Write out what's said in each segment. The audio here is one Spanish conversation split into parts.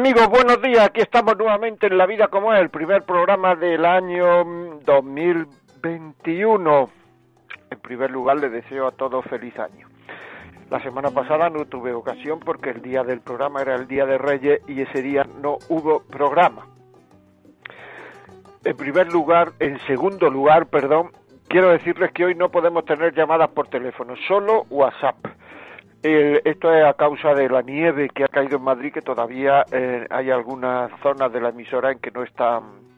Amigos, buenos días. Aquí estamos nuevamente en La Vida como es, el primer programa del año 2021. Mm, en primer lugar, les deseo a todos feliz año. La semana pasada no tuve ocasión porque el día del programa era el Día de Reyes y ese día no hubo programa. En primer lugar, en segundo lugar, perdón, quiero decirles que hoy no podemos tener llamadas por teléfono, solo WhatsApp esto es a causa de la nieve que ha caído en Madrid, que todavía eh, hay algunas zonas de la emisora en que no están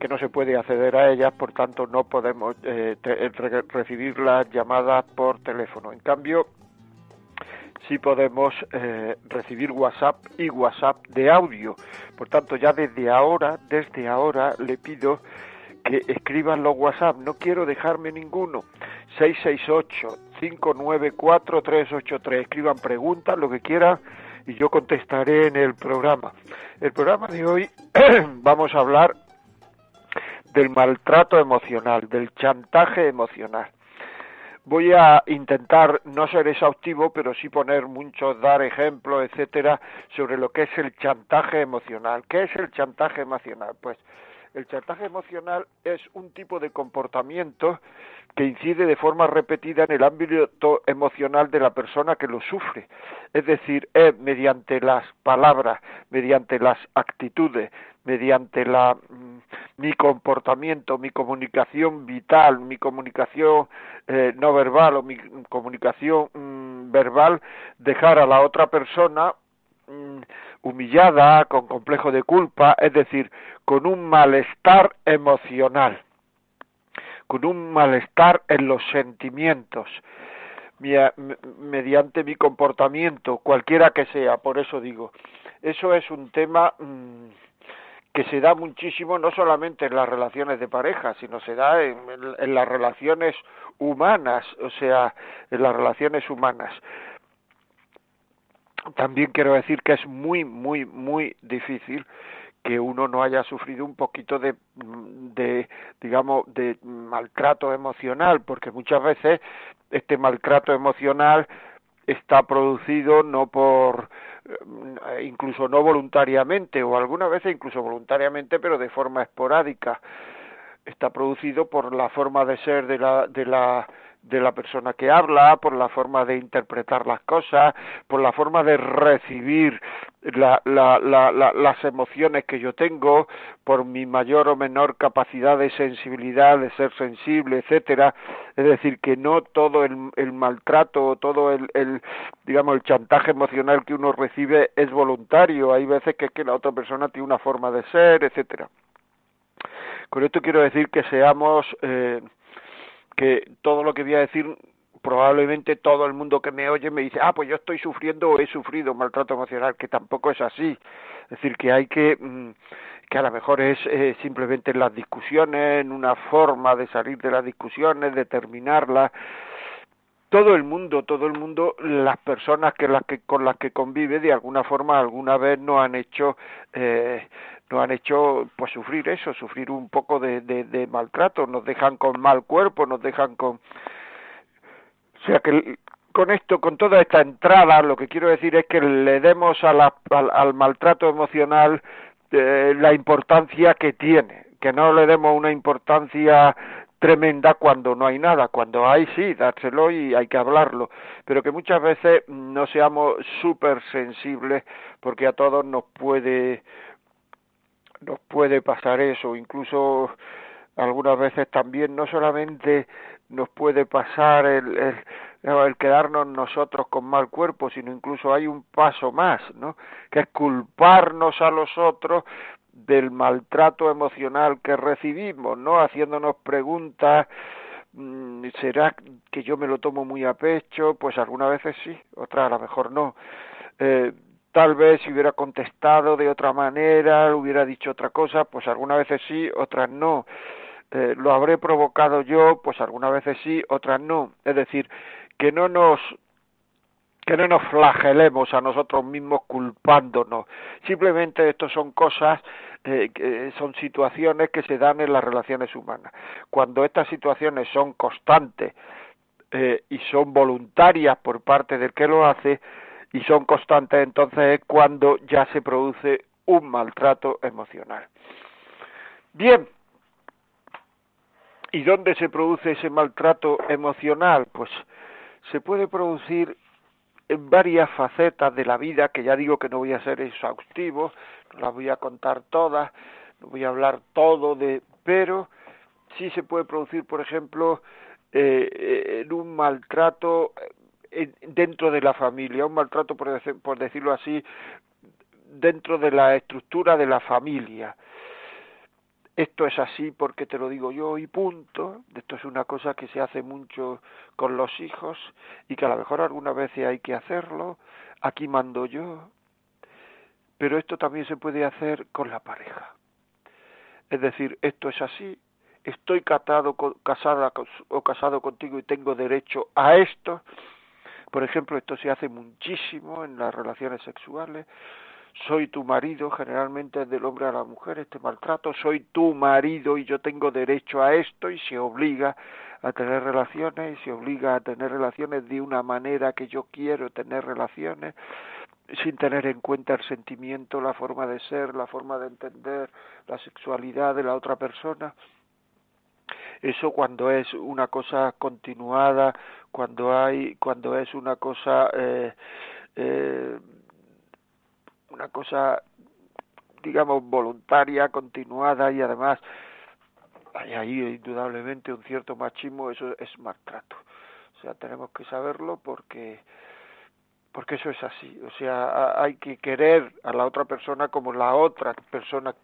que no se puede acceder a ellas, por tanto no podemos eh, recibir las llamadas por teléfono. En cambio, sí podemos eh, recibir WhatsApp y WhatsApp de audio. Por tanto, ya desde ahora, desde ahora le pido que escriban los WhatsApp. No quiero dejarme ninguno. 668 594-383. Escriban preguntas, lo que quieran, y yo contestaré en el programa. El programa de hoy vamos a hablar del maltrato emocional, del chantaje emocional. Voy a intentar no ser exhaustivo, pero sí poner muchos, dar ejemplos, etcétera, sobre lo que es el chantaje emocional. ¿Qué es el chantaje emocional? Pues el chantaje emocional es un tipo de comportamiento que incide de forma repetida en el ámbito emocional de la persona que lo sufre. Es decir, es mediante las palabras, mediante las actitudes, mediante la, mm, mi comportamiento, mi comunicación vital, mi comunicación eh, no verbal o mi comunicación mm, verbal, dejar a la otra persona mm, humillada, con complejo de culpa, es decir, con un malestar emocional, con un malestar en los sentimientos, mediante mi comportamiento, cualquiera que sea, por eso digo, eso es un tema mm, que se da muchísimo no solamente en las relaciones de pareja, sino se da en las relaciones humanas, o sea, en las relaciones humanas también quiero decir que es muy, muy, muy difícil que uno no haya sufrido un poquito de, de, digamos, de maltrato emocional, porque muchas veces este maltrato emocional está producido no por eh, incluso no voluntariamente o algunas veces incluso voluntariamente pero de forma esporádica. Está producido por la forma de ser de la de la de la persona que habla, por la forma de interpretar las cosas, por la forma de recibir la, la, la, las emociones que yo tengo, por mi mayor o menor capacidad de sensibilidad, de ser sensible, etcétera. Es decir, que no todo el, el maltrato, todo el, el, digamos, el chantaje emocional que uno recibe es voluntario. Hay veces que es que la otra persona tiene una forma de ser, etcétera. Con esto quiero decir que seamos eh, que todo lo que voy a decir probablemente todo el mundo que me oye me dice, ah, pues yo estoy sufriendo o he sufrido maltrato emocional, que tampoco es así. Es decir, que hay que, mm, que a lo mejor es eh, simplemente en las discusiones, en una forma de salir de las discusiones, de terminarlas. Todo el mundo, todo el mundo, las personas que, las que con las que convive, de alguna forma, alguna vez no han hecho eh, nos han hecho pues sufrir eso, sufrir un poco de, de, maltrato, nos dejan con mal cuerpo, nos dejan con... O sea que con esto, con toda esta entrada, lo que quiero decir es que le demos a la, al, maltrato emocional eh, la importancia que tiene, que no le demos una importancia tremenda cuando no hay nada, cuando hay sí, dárselo y hay que hablarlo, pero que muchas veces no seamos súper sensibles porque a todos nos puede nos puede pasar eso, incluso algunas veces también no solamente nos puede pasar el, quedarnos nosotros con mal cuerpo, sino incluso hay un paso más, ¿no? Que es culparnos a los otros del maltrato emocional que recibimos, ¿no? Haciéndonos preguntas mm, será que yo me lo tomo muy a pecho, pues algunas veces sí, otras a lo mejor no. Eh, tal vez si hubiera contestado de otra manera, hubiera dicho otra cosa, pues algunas veces sí, otras no. Eh, lo habré provocado yo, pues algunas veces sí, otras no. Es decir, que no nos que no nos flagelemos a nosotros mismos culpándonos. Simplemente esto son cosas, eh, que son situaciones que se dan en las relaciones humanas. Cuando estas situaciones son constantes eh, y son voluntarias por parte del que lo hace y son constantes, entonces es cuando ya se produce un maltrato emocional. Bien, ¿y dónde se produce ese maltrato emocional? Pues se puede producir en varias facetas de la vida, que ya digo que no voy a ser exhaustivo, no las voy a contar todas, no voy a hablar todo de, pero sí se puede producir, por ejemplo, eh, en un maltrato eh, dentro de la familia, un maltrato, por, por decirlo así, dentro de la estructura de la familia esto es así porque te lo digo yo y punto. Esto es una cosa que se hace mucho con los hijos y que a lo mejor algunas veces hay que hacerlo. Aquí mando yo. Pero esto también se puede hacer con la pareja. Es decir, esto es así. Estoy casado, casada o casado contigo y tengo derecho a esto. Por ejemplo, esto se hace muchísimo en las relaciones sexuales soy tu marido, generalmente es del hombre a la mujer este maltrato, soy tu marido y yo tengo derecho a esto y se obliga a tener relaciones y se obliga a tener relaciones de una manera que yo quiero tener relaciones sin tener en cuenta el sentimiento, la forma de ser, la forma de entender la sexualidad de la otra persona. Eso cuando es una cosa continuada, cuando hay, cuando es una cosa eh, eh, una cosa, digamos, voluntaria, continuada y además hay ahí indudablemente un cierto machismo, eso es maltrato. O sea, tenemos que saberlo porque porque eso es así, o sea, hay que querer a la otra persona como la otra persona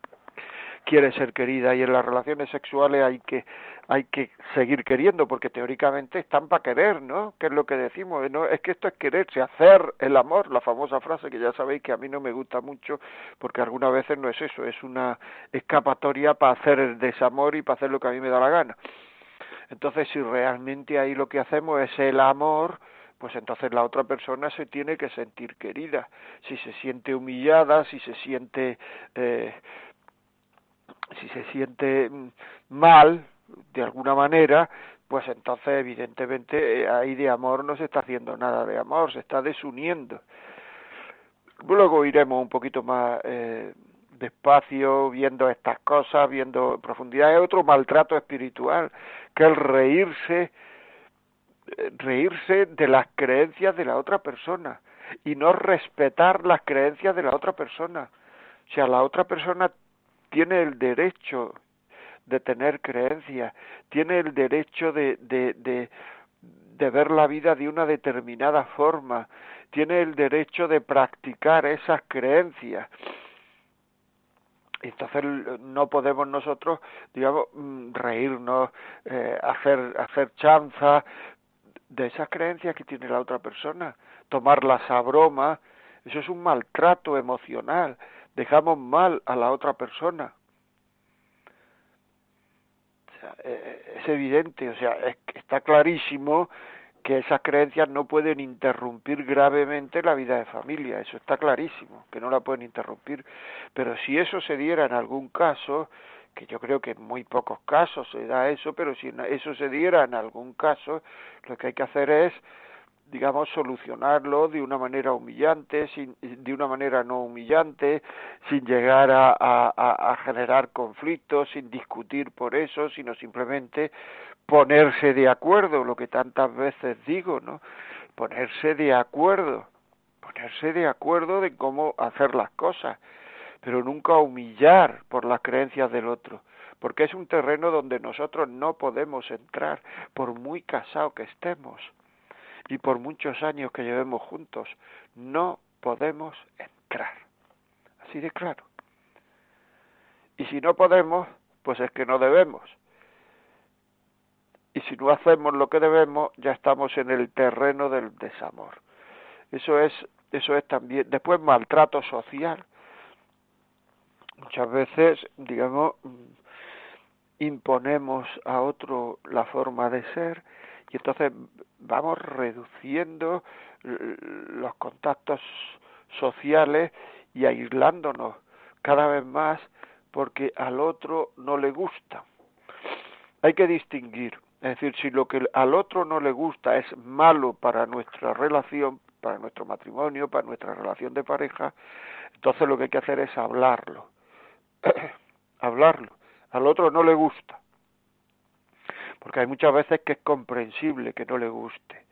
quiere ser querida y en las relaciones sexuales hay que hay que seguir queriendo porque teóricamente están para querer, ¿no? Que es lo que decimos, ¿no? Es que esto es quererse, hacer el amor, la famosa frase que ya sabéis que a mí no me gusta mucho porque algunas veces no es eso, es una escapatoria para hacer el desamor y para hacer lo que a mí me da la gana. Entonces, si realmente ahí lo que hacemos es el amor, pues entonces la otra persona se tiene que sentir querida. Si se siente humillada, si se siente eh, si se siente mm, mal de alguna manera, pues entonces evidentemente eh, ahí de amor no se está haciendo nada de amor, se está desuniendo. Luego iremos un poquito más eh, despacio viendo estas cosas, viendo profundidad. Hay otro maltrato espiritual, que el reírse, eh, reírse de las creencias de la otra persona y no respetar las creencias de la otra persona. O sea, la otra persona tiene el derecho de tener creencias, tiene el derecho de, de, ver la vida de una determinada forma, tiene el derecho de practicar esas creencias. Entonces no podemos nosotros, digamos, mm, reírnos, eh, hacer, hacer chanza de esas creencias que tiene la otra persona, tomarlas a broma, eso es un maltrato emocional, dejamos mal a la otra persona. Eh, es evidente, o sea, está clarísimo que esas creencias no pueden interrumpir gravemente la vida de familia, eso está clarísimo, que no la pueden interrumpir, pero si eso se diera en algún caso, que yo creo que en muy pocos casos se da eso, pero si eso se diera en algún caso, lo que hay que hacer es digamos, solucionarlo de una manera humillante, sin, de una manera no humillante, sin llegar a, a, a generar conflictos, sin discutir por eso, sino simplemente ponerse de acuerdo, lo que tantas veces digo, ¿no? Ponerse de acuerdo, ponerse de acuerdo de cómo hacer las cosas, pero nunca humillar por las creencias del otro, porque es un terreno donde nosotros no podemos entrar, por muy casado que estemos y por muchos años que llevemos juntos, no podemos entrar. Así de claro. Y si no podemos, pues es que no debemos. y si no hacemos lo que debemos, ya estamos en el terreno del desamor. Eso es, eso es también, después maltrato social. Muchas veces, digamos, imponemos a otro la forma de ser y entonces vamos reduciendo los contactos sociales y aislándonos cada vez más porque al otro no le gusta. Hay que distinguir, es decir, si lo que al otro no le gusta es malo para nuestra relación, para nuestro matrimonio, para nuestra relación de pareja, entonces lo que hay que hacer es hablarlo. hablarlo. Al otro no le gusta. Porque hay muchas veces que es comprensible que no le guste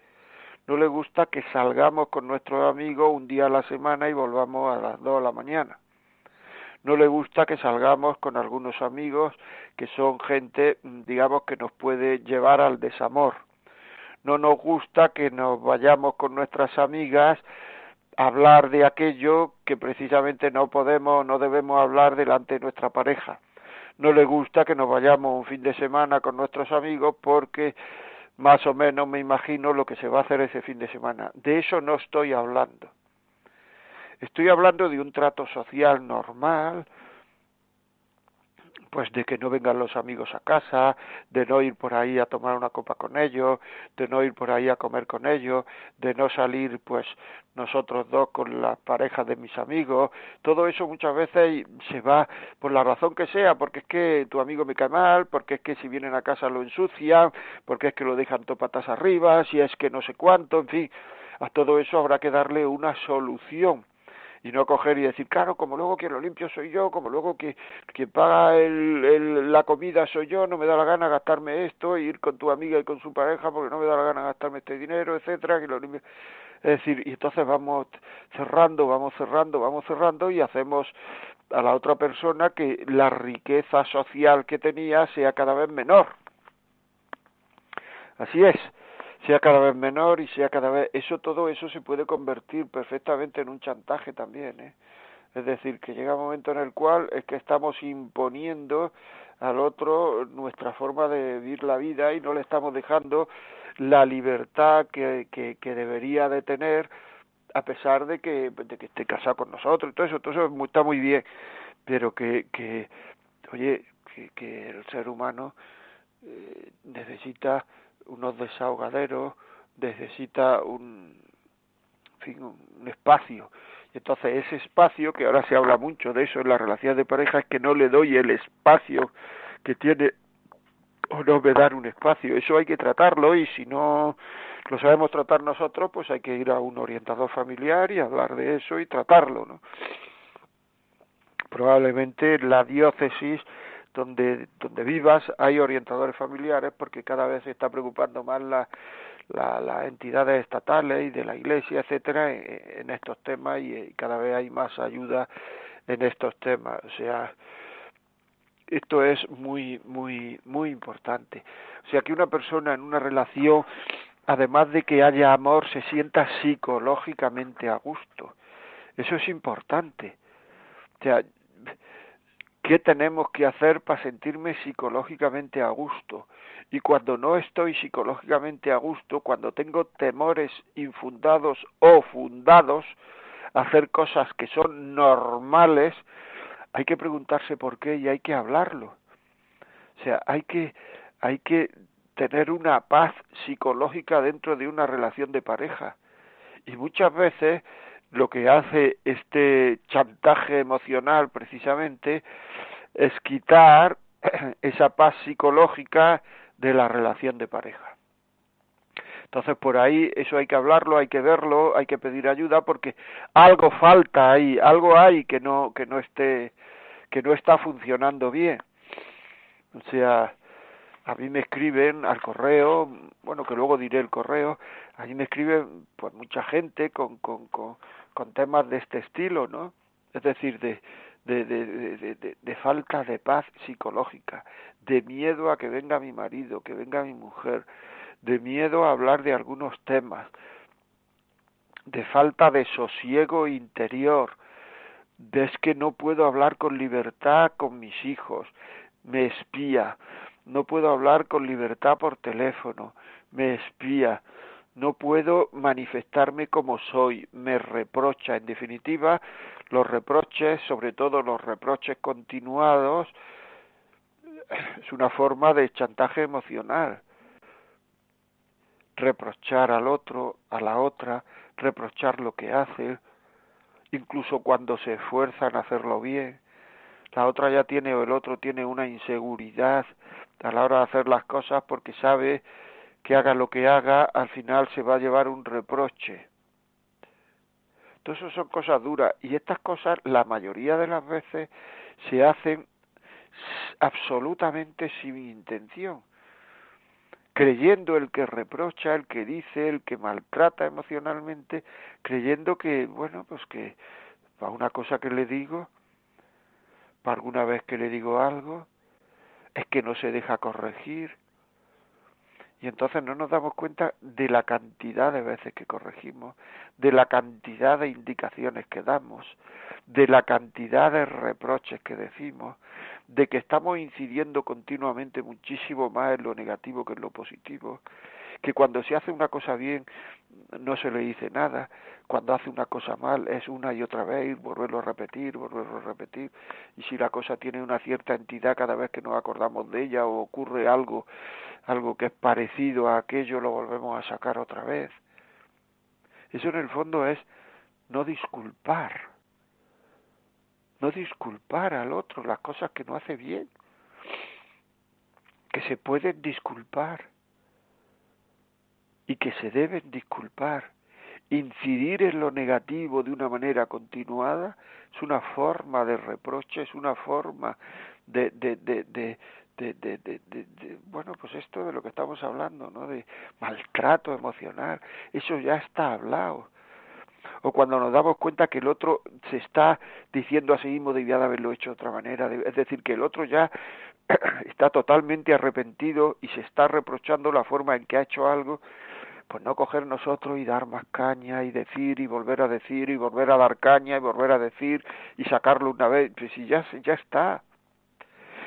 no le gusta que salgamos con nuestros amigos un día a la semana y volvamos a las dos de la mañana. No le gusta que salgamos con algunos amigos que son gente, digamos, que nos puede llevar al desamor. No nos gusta que nos vayamos con nuestras amigas a hablar de aquello que precisamente no podemos, no debemos hablar delante de nuestra pareja. No le gusta que nos vayamos un fin de semana con nuestros amigos porque más o menos me imagino lo que se va a hacer ese fin de semana. De eso no estoy hablando. Estoy hablando de un trato social normal, pues de que no vengan los amigos a casa, de no ir por ahí a tomar una copa con ellos, de no ir por ahí a comer con ellos, de no salir pues nosotros dos con la pareja de mis amigos, todo eso muchas veces se va por la razón que sea, porque es que tu amigo me cae mal, porque es que si vienen a casa lo ensucian, porque es que lo dejan topatas arriba, si es que no sé cuánto, en fin, a todo eso habrá que darle una solución y no coger y decir, claro, como luego quien lo limpio soy yo, como luego que quien paga el, la comida soy yo, no me da la gana gastarme esto, ir con tu amiga y con su pareja porque no me da la gana gastarme este dinero, etcétera, que lo limpio. Es decir, y entonces vamos cerrando, vamos cerrando, vamos cerrando y hacemos a la otra persona que la riqueza social que tenía sea cada vez menor. Así es sea cada vez menor y sea cada vez eso todo eso se puede convertir perfectamente en un chantaje también ¿eh? es decir que llega un momento en el cual es que estamos imponiendo al otro nuestra forma de vivir la vida y no le estamos dejando la libertad que, que, debería de tener a pesar de que, de que esté casado con nosotros y todo eso, todo eso está muy bien, pero que, que oye, que, que el ser humano eh, necesita unos desahogaderos, necesita un, fin, un espacio. Y entonces ese espacio, que ahora se habla mucho de eso en las relaciones de pareja, es que no le doy el espacio que tiene o no me dan un espacio. Eso hay que tratarlo y si no lo sabemos tratar nosotros, pues hay que ir a un orientador familiar y hablar de eso y tratarlo, ¿no? Probablemente la diócesis donde, donde vivas hay orientadores familiares porque cada vez se está preocupando más la, las entidades estatales y de la iglesia, etcétera, en, estos temas y, cada vez hay más ayuda en estos temas. O sea, esto es muy, muy, muy importante. O sea, que una persona en una relación, además de que haya amor, se sienta psicológicamente a gusto. Eso es importante. O sea, ¿Qué tenemos que hacer para sentirme psicológicamente a gusto? Y cuando no estoy psicológicamente a gusto, cuando tengo temores infundados o fundados, hacer cosas que son normales, hay que preguntarse por qué y hay que hablarlo. O sea, hay que, hay que tener una paz psicológica dentro de una relación de pareja. Y muchas veces lo que hace este chantaje emocional precisamente es quitar esa paz psicológica de la relación de pareja. Entonces por ahí eso hay que hablarlo, hay que verlo, hay que pedir ayuda porque algo falta ahí, algo hay que no que no esté que no está funcionando bien. O sea, a mí me escriben al correo, bueno, que luego diré el correo, a mí me escriben pues mucha gente con con con, con temas de este estilo, ¿no? Es decir, de de, de, de, falta de paz psicológica, de miedo a que venga mi marido, que venga mi mujer, de miedo a hablar de algunos temas, de falta de sosiego interior, de es que no puedo hablar con libertad con mis hijos, me espía, no puedo hablar con libertad por teléfono, me espía, no puedo manifestarme como soy, me reprocha. En definitiva, los reproches, sobre todo los reproches continuados, es una forma de chantaje emocional. Reprochar al otro, a la otra, reprochar lo que hace, incluso cuando se esfuerza en hacerlo bien. La otra ya tiene o el otro tiene una inseguridad a la hora de hacer las cosas porque sabe que haga lo que haga, al final se va a llevar un reproche. Entonces eso son cosas duras y estas cosas la mayoría de las veces se hacen absolutamente sin intención, creyendo el que reprocha, el que dice, el que maltrata emocionalmente, creyendo que, bueno, pues que para una cosa que le digo, para alguna vez que le digo algo, es que no se deja corregir, y entonces no nos damos cuenta de la cantidad de veces que corregimos, de la cantidad de indicaciones que damos, de la cantidad de reproches que decimos, de que estamos incidiendo continuamente muchísimo más en lo negativo que en lo positivo, que cuando se hace una cosa bien no se le dice nada, cuando hace una cosa mal es una y otra vez volverlo a repetir, volverlo a repetir, y si la cosa tiene una cierta entidad cada vez que nos acordamos de ella o ocurre algo algo que es parecido a aquello lo volvemos a sacar otra vez. Eso en el fondo es no disculpar, no disculpar al otro las cosas que no hace bien, que se pueden disculpar y que se deben disculpar. Incidir en lo negativo de una manera continuada es una forma de reproche, es una forma de, de de, de, de, de, bueno pues esto de lo que estamos hablando no de maltrato emocional eso ya está hablado o cuando nos damos cuenta que el otro se está diciendo a sí mismo debía de haberlo hecho de otra manera es decir que el otro ya está totalmente arrepentido y se está reprochando la forma en que ha hecho algo pues no coger nosotros y dar más caña y decir y volver a decir y volver a dar caña y volver a decir y sacarlo una vez, pues si ya, ya está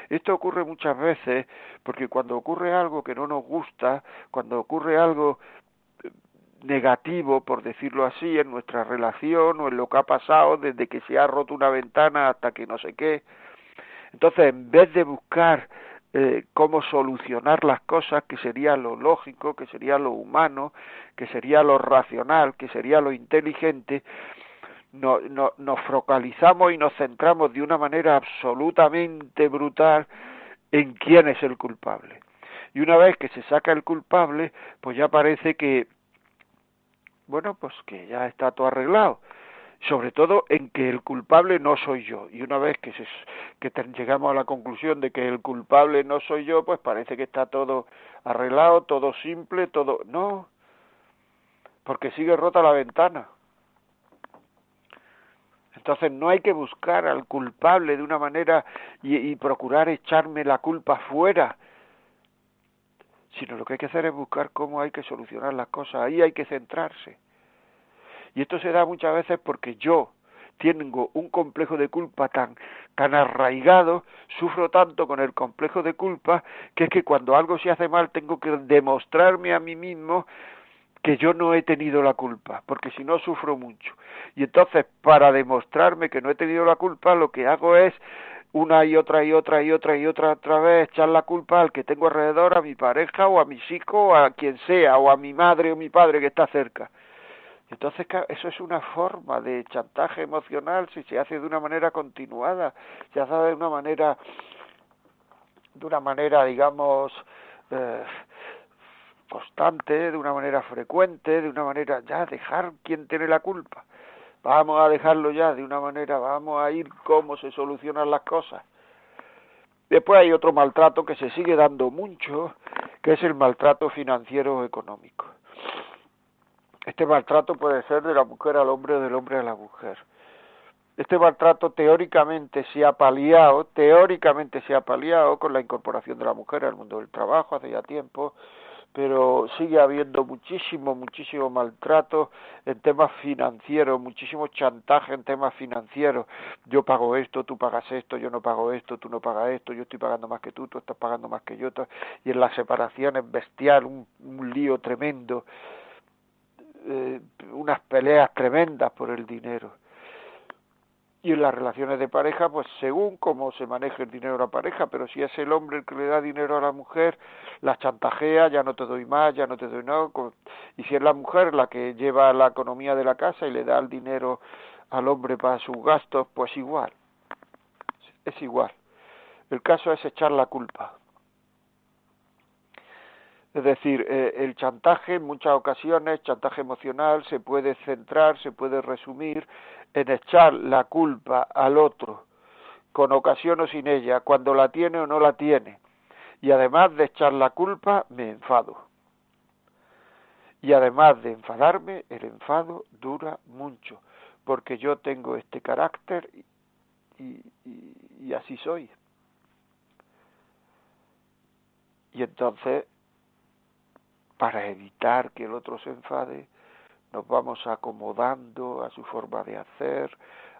esto ocurre muchas veces porque cuando ocurre algo que no nos gusta, cuando ocurre algo eh, negativo, por decirlo así, en nuestra relación o en lo que ha pasado desde que se ha roto una ventana hasta que no sé qué. Entonces, en vez de buscar eh, cómo solucionar las cosas, que sería lo lógico, que sería lo humano, que sería lo racional, que sería lo inteligente, no, no, nos focalizamos y nos centramos de una manera absolutamente brutal en quién es el culpable. Y una vez que se saca el culpable, pues ya parece que, bueno, pues que ya está todo arreglado. Sobre todo en que el culpable no soy yo. Y una vez que, se, que llegamos a la conclusión de que el culpable no soy yo, pues parece que está todo arreglado, todo simple, todo... No, porque sigue rota la ventana. Entonces no hay que buscar al culpable de una manera y, procurar echarme la culpa fuera, sino lo que hay que hacer es buscar cómo hay que solucionar las cosas, ahí hay que centrarse. Y esto se da muchas veces porque yo tengo un complejo de culpa tan, tan arraigado, sufro tanto con el complejo de culpa, que es que cuando algo se hace mal tengo que demostrarme a mí mismo que yo no he tenido la culpa, porque si no sufro mucho. Y entonces, para demostrarme que no he tenido la culpa, lo que hago es una y otra y otra y otra y otra otra vez echar la culpa al que tengo alrededor, a mi pareja o a mi hijo o a quien sea, o a mi madre o mi padre que está cerca. Entonces, eso es una forma de chantaje emocional si se hace de una manera continuada, se hace de una manera, de una manera, digamos, eh, constante, de una manera frecuente, de una manera ya dejar quien tiene la culpa. Vamos a dejarlo ya de una manera, vamos a ir cómo se solucionan las cosas. Después hay otro maltrato que se sigue dando mucho, que es el maltrato financiero económico. Este maltrato puede ser de la mujer al hombre o del hombre a la mujer. Este maltrato teóricamente se ha paliado, teóricamente se ha paliado con la incorporación de la mujer al mundo del trabajo hace ya tiempo, pero sigue habiendo muchísimo, muchísimo maltrato en temas financieros, muchísimo chantaje en temas financieros. Yo pago esto, tú pagas esto, yo no pago esto, tú no pagas esto, yo estoy pagando más que tú, tú estás pagando más que yo. Y en las separaciones bestial, un, un lío tremendo, eh, unas peleas tremendas por el dinero y en las relaciones de pareja, pues según cómo se maneje el dinero de la pareja, pero si es el hombre el que le da dinero a la mujer, la chantajea, ya no te doy más, ya no te doy nada, y si es la mujer la que lleva la economía de la casa y le da el dinero al hombre para sus gastos, pues igual, es igual. El caso es echar la culpa. Es decir, eh, el chantaje en muchas ocasiones, chantaje emocional, se puede centrar, se puede resumir en echar la culpa al otro, con ocasión o sin ella, cuando la tiene o no la tiene. Y además de echar la culpa, me enfado. Y además de enfadarme, el enfado dura mucho, porque yo tengo este carácter y, y así soy. Y entonces, para evitar que el otro se enfade, nos vamos acomodando a su forma de hacer,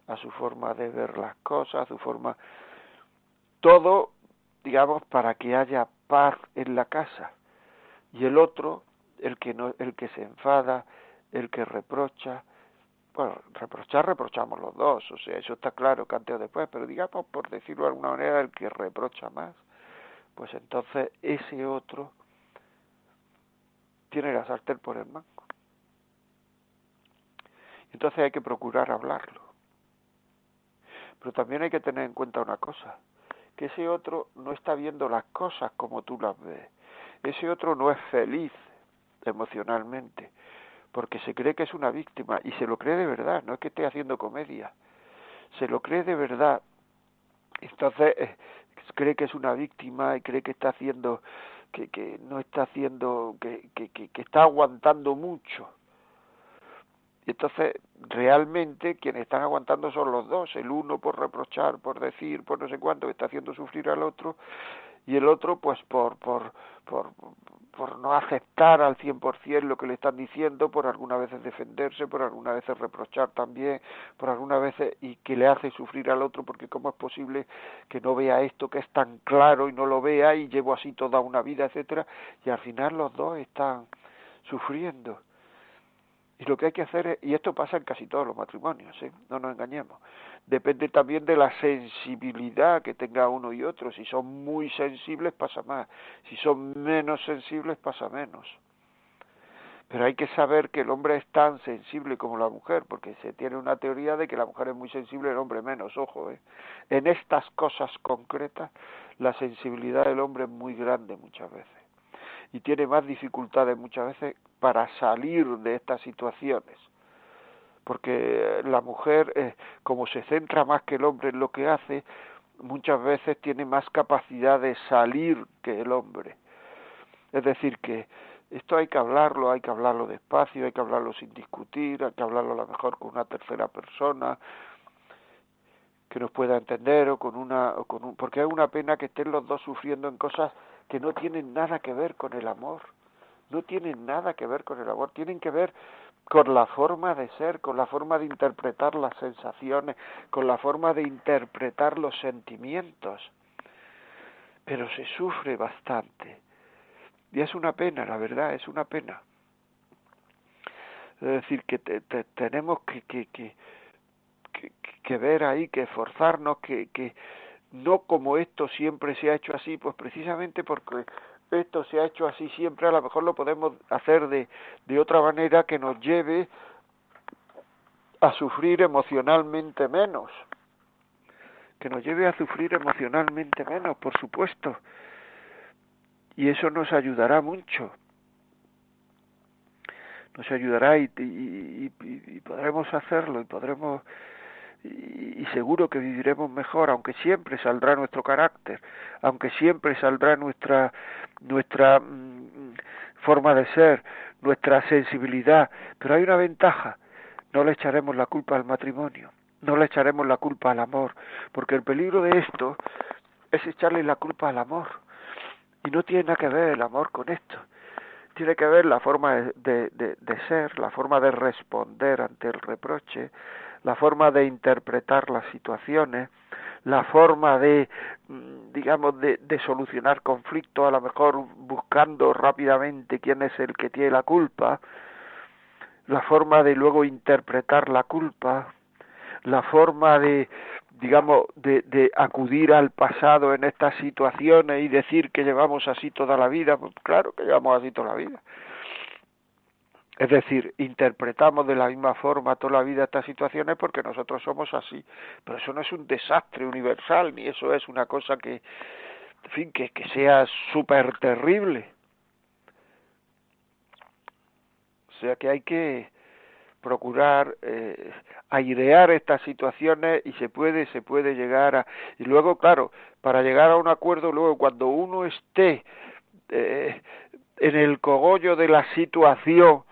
a su forma de ver las cosas, a su forma todo, digamos, para que haya paz en la casa. Y el otro, el que no, el que se enfada, el que reprocha, bueno, reprochar reprochamos los dos, o sea, eso está claro que antes o después, pero digamos, por decirlo de alguna manera, el que reprocha más, pues entonces ese otro tiene la sartén por el mango. Entonces hay que procurar hablarlo. Pero también hay que tener en cuenta una cosa, que ese otro no está viendo las cosas como tú las ves. Ese otro no es feliz emocionalmente, porque se cree que es una víctima y se lo cree de verdad, no es que esté haciendo comedia, se lo cree de verdad. Entonces eh, cree que es una víctima y cree que está haciendo, que, que no está haciendo, que, que, que está aguantando mucho. Y entonces, realmente, quienes están aguantando son los dos, el uno por reprochar, por decir, por no sé cuánto, que está haciendo sufrir al otro, y el otro, pues, por, por, por, por no aceptar al cien por cien lo que le están diciendo, por algunas veces defenderse, por algunas veces reprochar también, por algunas veces, y que le hace sufrir al otro, porque cómo es posible que no vea esto que es tan claro y no lo vea, y llevo así toda una vida, etcétera, y al final los dos están sufriendo y lo que hay que hacer es, y esto pasa en casi todos los matrimonios, ¿eh? no nos engañemos, depende también de la sensibilidad que tenga uno y otro. Si son muy sensibles pasa más, si son menos sensibles pasa menos. Pero hay que saber que el hombre es tan sensible como la mujer, porque se tiene una teoría de que la mujer es muy sensible y el hombre menos, ojo. ¿eh? En estas cosas concretas, la sensibilidad del hombre es muy grande muchas veces y tiene más dificultades muchas veces para salir de estas situaciones. Porque la mujer eh, como se centra más que el hombre en lo que hace muchas veces tiene más capacidad de salir que el hombre. Es decir que esto hay que hablarlo, hay que hablarlo despacio, hay que hablarlo sin discutir, hay que hablarlo a lo mejor con una tercera persona que nos pueda entender o con una o con un, porque es una pena que estén los dos sufriendo en cosas que no tienen nada que ver con el amor, no tienen nada que ver con el amor, tienen que ver con la forma de ser, con la forma de interpretar las sensaciones, con la forma de interpretar los sentimientos. Pero se sufre bastante. Y es una pena, la verdad, es una pena. Es decir, que tenemos que, que, que, que, ver ahí, que esforzarnos, que, que, no como esto siempre se ha hecho así, pues precisamente porque esto se ha hecho así siempre, a lo mejor lo podemos hacer de, de otra manera que nos lleve a sufrir emocionalmente menos, que nos lleve a sufrir emocionalmente menos, por supuesto, y eso nos ayudará mucho, nos ayudará y, y, y podremos hacerlo y podremos y seguro que viviremos mejor, aunque siempre saldrá nuestro carácter, aunque siempre saldrá nuestra nuestra mm, forma de ser, nuestra sensibilidad, pero hay una ventaja, no le echaremos la culpa al matrimonio, no le echaremos la culpa al amor, porque el peligro de esto es echarle la culpa al amor, y no tiene nada que ver el amor con esto. tiene que ver la forma de, de, ser, la forma de responder ante el reproche, la forma de interpretar las situaciones, la forma de, mm, digamos, de, de solucionar conflictos, a lo mejor buscando rápidamente quién es el que tiene la culpa, la forma de luego interpretar la culpa, la forma de, digamos, de, de, acudir al pasado en estas situaciones y decir que llevamos así toda la vida, pues claro que llevamos así toda la vida. Es decir, interpretamos de la misma forma toda la vida estas situaciones porque nosotros somos así. Pero eso no es un desastre universal, ni eso es una cosa que, en fin, que, que sea súper terrible. O sea que hay que procurar eh, airear estas situaciones y se puede se puede llegar a y luego claro para llegar a un acuerdo luego cuando uno esté eh, en el cogollo de la situación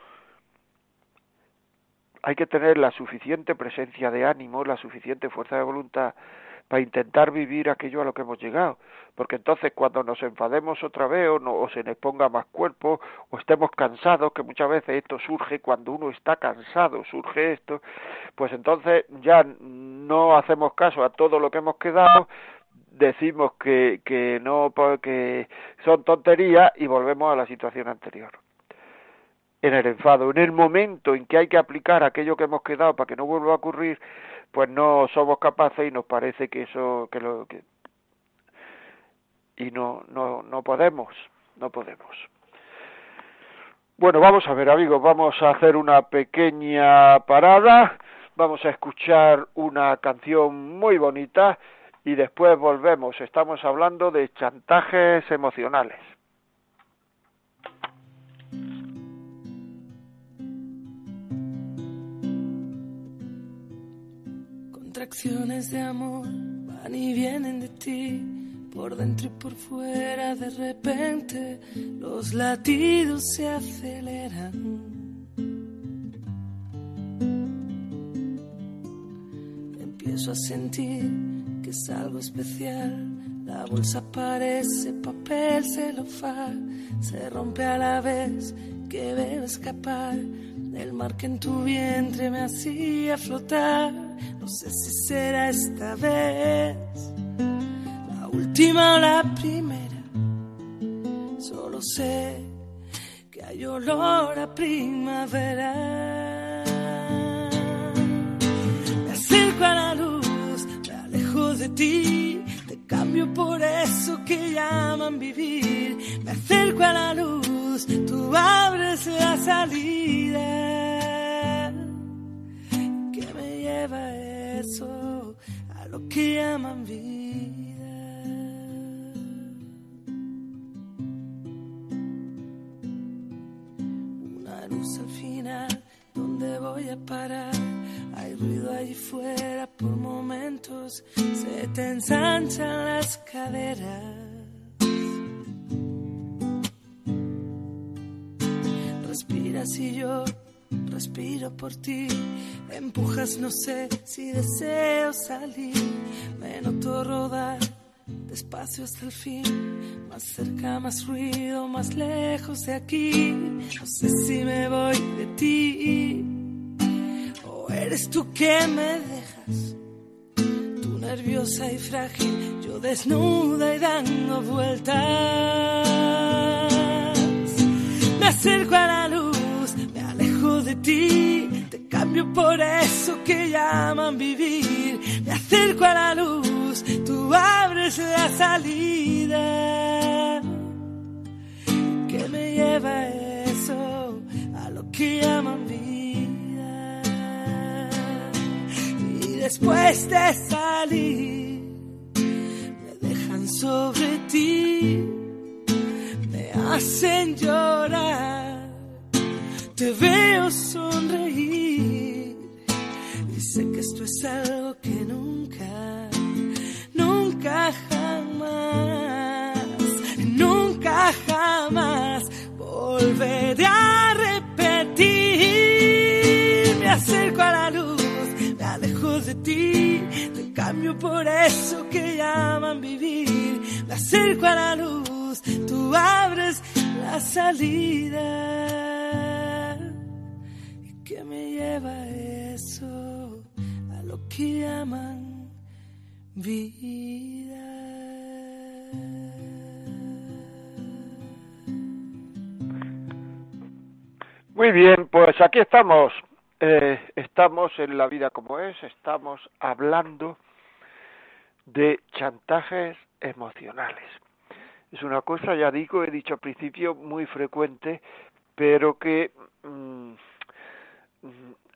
hay que tener la suficiente presencia de ánimo la suficiente fuerza de voluntad para intentar vivir aquello a lo que hemos llegado. Porque entonces cuando nos enfademos otra vez o, no, o se nos ponga más cuerpo o estemos cansados, que muchas veces esto surge cuando uno está cansado, surge esto, pues entonces ya no hacemos caso a todo lo que hemos quedado, decimos que, que no, que son tonterías y volvemos a la situación anterior en el enfado. En el momento en que hay que aplicar aquello que hemos quedado para que no vuelva a ocurrir, pues no somos capaces y nos parece que eso que lo que y no no no podemos no podemos. Bueno vamos a ver amigos vamos a hacer una pequeña parada vamos a escuchar una canción muy bonita y después volvemos. Estamos hablando de chantajes emocionales Acciones de amor van y vienen de ti, por dentro y por fuera de repente los latidos se aceleran. Empiezo a sentir que es algo especial, la bolsa parece papel celofán, se rompe a la vez que veo escapar el mar que en tu vientre me hacía flotar. No sé si será esta vez la última o la primera. Solo sé que hay olor a primavera. Me acerco a la luz, me alejo de ti. Te cambio por eso que llaman vivir. Me acerco a la luz, tú abres la salida. Lo que llaman vida. Una luz al final, ¿dónde voy a parar? Hay ruido allí fuera por momentos, se te ensanchan las caderas. Respiras y yo respiro por ti, empujas, no sé si deseo salir, me noto rodar despacio hasta el fin, más cerca, más ruido, más lejos de aquí, no sé si me voy de ti, o eres tú que me dejas, tú nerviosa y frágil, yo desnuda y dando vueltas, me acerco a la luz te cambio por eso que llaman vivir. Me acerco a la luz, tú abres la salida. Que me lleva eso a lo que llaman vida. Y después de salir, me dejan sobre ti, me hacen llorar te veo sonreír y sé que esto es algo que nunca, nunca jamás, nunca jamás volveré a repetir. Me acerco a la luz, me alejo de ti, te cambio por eso que llaman vivir. Me acerco a la luz, tú abres la salida. ¿Y qué me lleva eso a lo que llaman vida? Muy bien, pues aquí estamos. Eh, estamos en la vida como es, estamos hablando de chantajes emocionales. Es una cosa, ya digo, he dicho al principio, muy frecuente, pero que mm,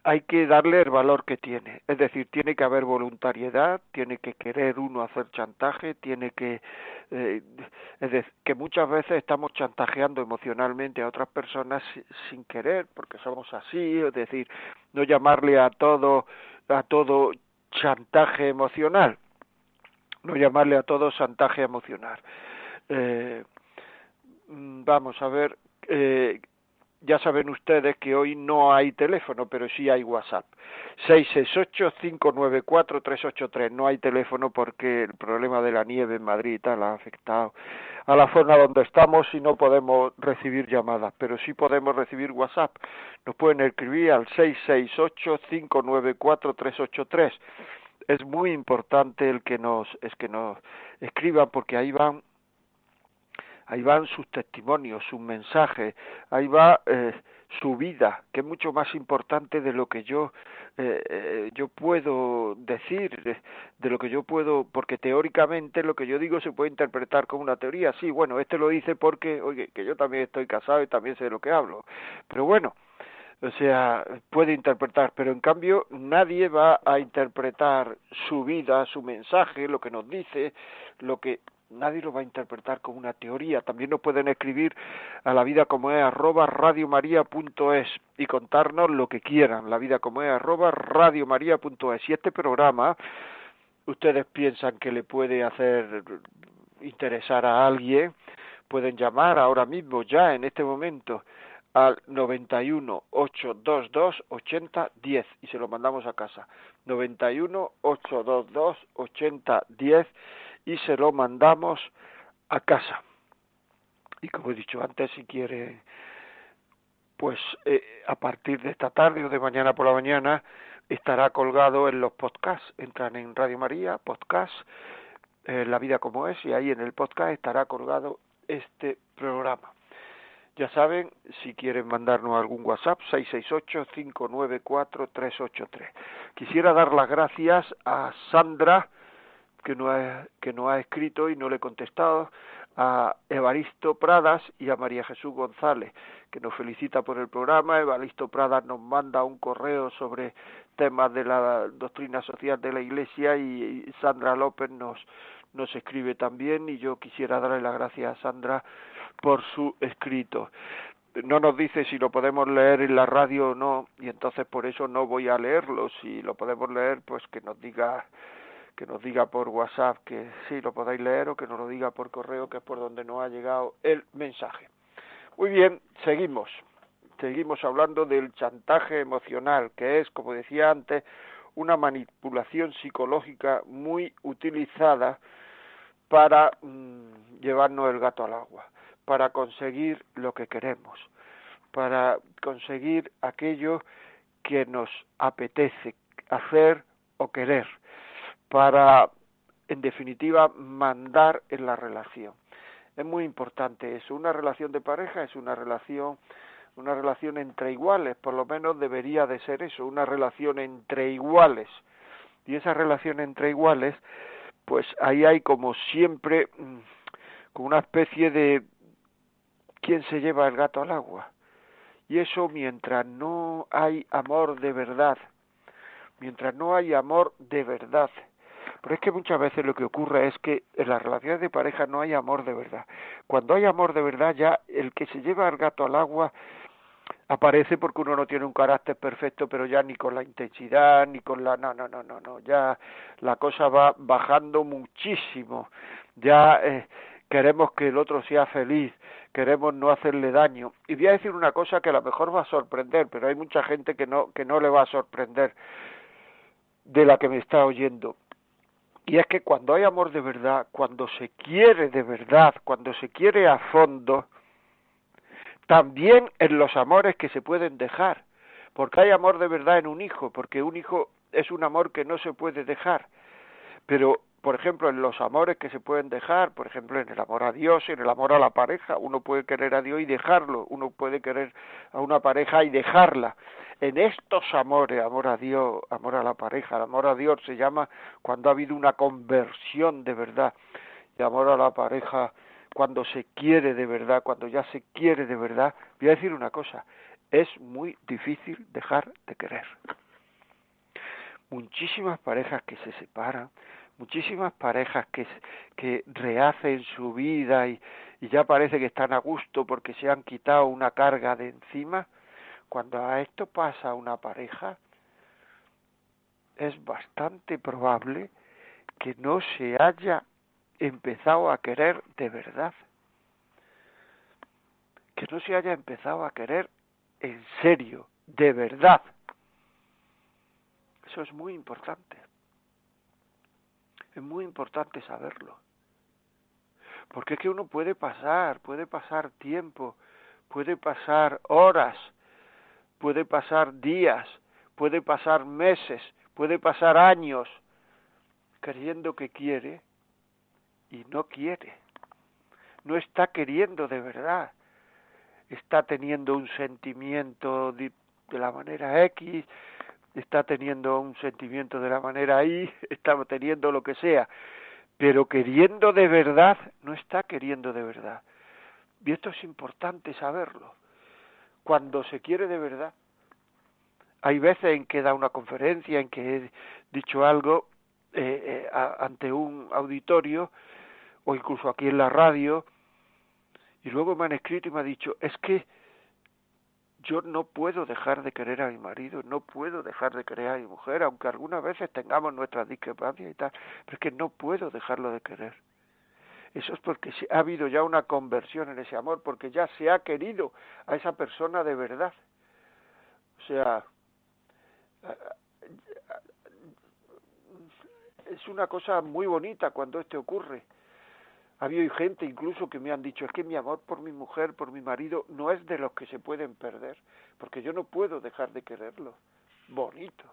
hay que darle el valor que tiene. Es decir, tiene que haber voluntariedad, tiene que querer uno hacer chantaje, tiene que... Eh, es decir, que muchas veces estamos chantajeando emocionalmente a otras personas sin querer, porque somos así, es decir, no llamarle a todo, a todo chantaje emocional, no llamarle a todo chantaje emocional. Eh, mm, vamos a ver, eh, ya saben ustedes que hoy no hay teléfono, pero sí hay WhatsApp. 668-594-383. No hay teléfono porque el problema de la nieve en Madrid y tal ha afectado a la zona donde estamos y no podemos recibir llamadas, pero sí podemos recibir WhatsApp. Nos pueden escribir al 668-594-383. Es muy importante el que nos, es que nos escriban porque ahí van ahí van sus testimonios, sus mensajes, ahí va eh, su vida, que es mucho más importante de lo que yo eh, eh, yo puedo decir, de, lo que yo puedo, porque teóricamente lo que yo digo se puede interpretar como una teoría. Sí, bueno, este lo dice porque, oye, que yo también estoy casado y también sé de lo que hablo. Pero bueno, o sea, puede interpretar, pero en cambio nadie va a interpretar su vida, su mensaje, lo que nos dice, lo que nadie lo va a interpretar como una teoría. También nos pueden escribir a la vida como es arroba radiomaria.es y contarnos lo que quieran. La vida como es arroba radiomaria.es. Si este programa ustedes piensan que le puede hacer interesar a alguien, pueden llamar ahora mismo, ya en este momento, al 91 822 8010 y se lo mandamos a casa. 91 822 8010 y se lo mandamos a casa. Y como he dicho antes, si quiere, pues eh, a partir de esta tarde o de mañana por la mañana estará colgado en los podcasts. Entran en Radio María, podcast, eh, La vida como es, y ahí en el podcast estará colgado este programa. Ya saben, si quieren mandarnos algún WhatsApp, 668-594-383. Quisiera dar las gracias a Sandra, que no, ha, que no ha escrito y no le he contestado, a Evaristo Pradas y a María Jesús González, que nos felicita por el programa. Evaristo Pradas nos manda un correo sobre temas de la doctrina social de la Iglesia y Sandra López nos, nos escribe también y yo quisiera darle las gracias a Sandra por su escrito. No nos dice si lo podemos leer en la radio o no y entonces por eso no voy a leerlo. Si lo podemos leer, pues que nos diga que nos diga por WhatsApp que sí lo podáis leer o que nos lo diga por correo que es por donde nos ha llegado el mensaje. Muy bien, seguimos. Seguimos hablando del chantaje emocional, que es, como decía antes, una manipulación psicológica muy utilizada para mm, llevarnos el gato al agua, para conseguir lo que queremos, para conseguir aquello que nos apetece hacer o querer para, en definitiva, mandar en la relación. Es muy importante eso. Una relación de pareja es una relación, una relación entre iguales, por lo menos debería de ser eso, una relación entre iguales. Y esa relación entre iguales, pues ahí hay como siempre, mm, como una especie de quién se lleva el gato al agua. Y eso mientras no hay amor de verdad, mientras no hay amor de verdad, pero es que muchas veces lo que ocurre es que en las relaciones de pareja no hay amor de verdad. Cuando hay amor de verdad, ya el que se lleva al gato al agua aparece porque uno no tiene un carácter perfecto, pero ya ni con la intensidad, ni con la... No, no, no, no, no. Ya la cosa va bajando muchísimo. Ya eh, queremos que el otro sea feliz, queremos no hacerle daño. Y voy a decir una cosa que a lo mejor va a sorprender, pero hay mucha gente que no, que no le va a sorprender de la que me está oyendo. Y es que cuando hay amor de verdad, cuando se quiere de verdad, cuando se quiere a fondo, también en los amores que se pueden dejar, porque hay amor de verdad en un hijo, porque un hijo es un amor que no se puede dejar, pero por ejemplo, en los amores que se pueden dejar, por ejemplo, en el amor a Dios, en el amor a la pareja, uno puede querer a Dios y dejarlo, uno puede querer a una pareja y dejarla. En estos amores, amor a Dios, amor a la pareja, el amor a Dios se llama cuando ha habido una conversión de verdad, y amor a la pareja cuando se quiere de verdad, cuando ya se quiere de verdad, voy a decir una cosa, es muy difícil dejar de querer. Muchísimas parejas que se separan, muchísimas parejas que, que rehacen su vida y, y ya parece que están a gusto porque se han quitado una carga de encima, cuando a esto pasa una pareja, es bastante probable que no se haya empezado a querer de verdad. Que no se haya empezado a querer en serio, de verdad. Eso es muy importante. Es muy importante saberlo. Porque es que uno puede pasar, puede pasar tiempo, puede pasar horas, puede pasar días, puede pasar meses, puede pasar años creyendo que quiere y no quiere. No está queriendo de verdad. Está teniendo un sentimiento de, la manera X, está teniendo un sentimiento de la manera Y, está teniendo lo que sea, pero queriendo de verdad, no está queriendo de verdad. Y esto es importante saberlo. Cuando se quiere de verdad, hay veces en que da una conferencia, en que he dicho algo eh, eh, ante un auditorio o incluso aquí en la radio, y luego me han escrito y me ha dicho, es que yo no puedo dejar de querer a mi marido, no puedo dejar de querer a mi mujer, aunque algunas veces tengamos nuestras discrepancias y tal, pero es que no puedo dejarlo de querer. Eso es porque ha habido ya una conversión en ese amor, porque ya se ha querido a esa persona de verdad. O sea, es una cosa muy bonita cuando esto ocurre. Ha habido gente incluso que me han dicho, es que mi amor por mi mujer, por mi marido, no es de los que se pueden perder, porque yo no puedo dejar de quererlo. Bonito.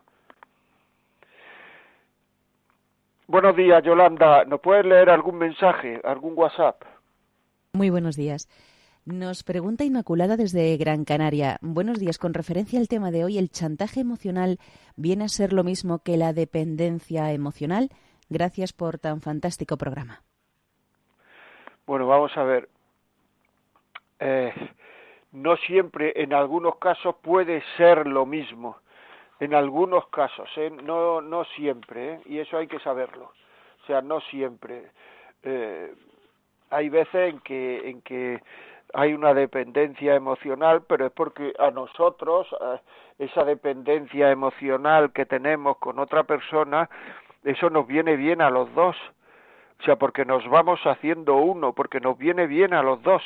Buenos días, Yolanda. ¿Nos puedes leer algún mensaje, algún WhatsApp? Muy buenos días. Nos pregunta Inmaculada desde Gran Canaria. Buenos días. Con referencia al tema de hoy, ¿el chantaje emocional viene a ser lo mismo que la dependencia emocional? Gracias por tan fantástico programa. Bueno, vamos a ver. Eh, no siempre, en algunos casos puede ser lo mismo. En algunos casos, ¿eh? no, no siempre, ¿eh? y eso hay que saberlo. O sea, no siempre. Eh, hay veces en que, en que hay una dependencia emocional, pero es porque a nosotros esa dependencia emocional que tenemos con otra persona, eso nos viene bien a los dos o sea, porque nos vamos haciendo uno, porque nos viene bien a los dos.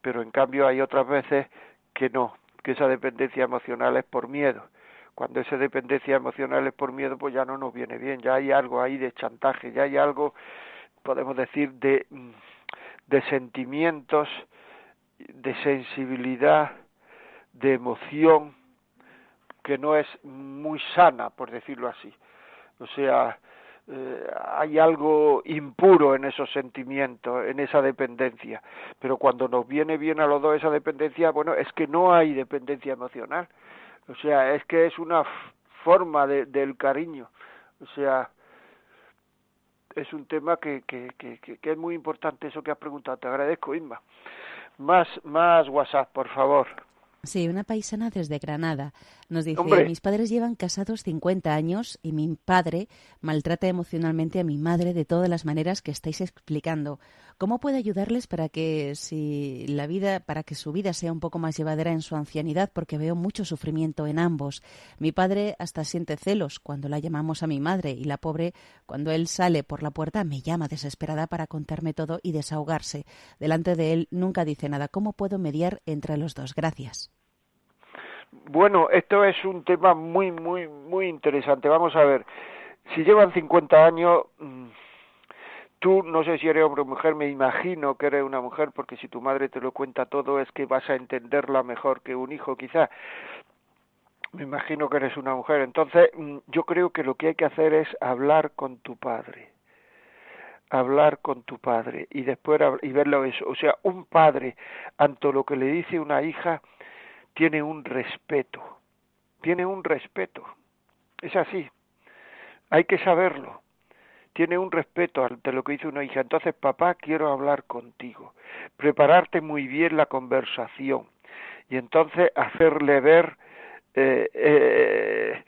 Pero en cambio hay otras veces que no, que esa dependencia emocional es por miedo. Cuando esa dependencia emocional es por miedo, pues ya no nos viene bien, ya hay algo ahí de chantaje, ya hay algo, podemos decir, de, de sentimientos, de sensibilidad, de emoción, que no es muy sana, por decirlo así. O sea, eh, hay algo impuro en esos sentimientos, en esa dependencia. Pero cuando nos viene bien a los dos esa dependencia, bueno, es que no hay dependencia emocional. O sea, es que es una forma de, del cariño. O sea, es un tema que, que, que, que, es muy importante eso que has preguntado. Te agradezco, Inma. Más, más WhatsApp, por favor. Sí, una paisana desde Granada. Nos dice, mis padres llevan casados 50 años y mi padre maltrata emocionalmente a mi madre de todas las maneras que estáis explicando. ¿Cómo puede ayudarles para que si la vida, para que su vida sea un poco más llevadera en su ancianidad? Porque veo mucho sufrimiento en ambos. Mi padre hasta siente celos cuando la llamamos a mi madre y la pobre, cuando él sale por la puerta, me llama desesperada para contarme todo y desahogarse. Delante de él nunca dice nada. ¿Cómo puedo mediar entre los dos? Gracias. Bueno, esto es un tema muy, muy, muy interesante. Vamos a ver, si llevan 50 años, mm, Tú no sé si eres hombre o mujer, me imagino que eres una mujer, porque si tu madre te lo cuenta todo es que vas a entenderla mejor que un hijo, quizá. Me imagino que eres una mujer. Entonces, mm, yo creo que lo que hay que hacer es hablar con tu padre. Hablar con tu padre y después y verlo eso. O sea, un padre, ante lo que le dice una hija, tiene un respeto. Tiene un respeto. Es así. Hay que saberlo tiene un respeto ante lo que dice una hija. Entonces, papá, quiero hablar contigo. Prepararte muy bien la conversación. Y entonces hacerle ver eh, eh,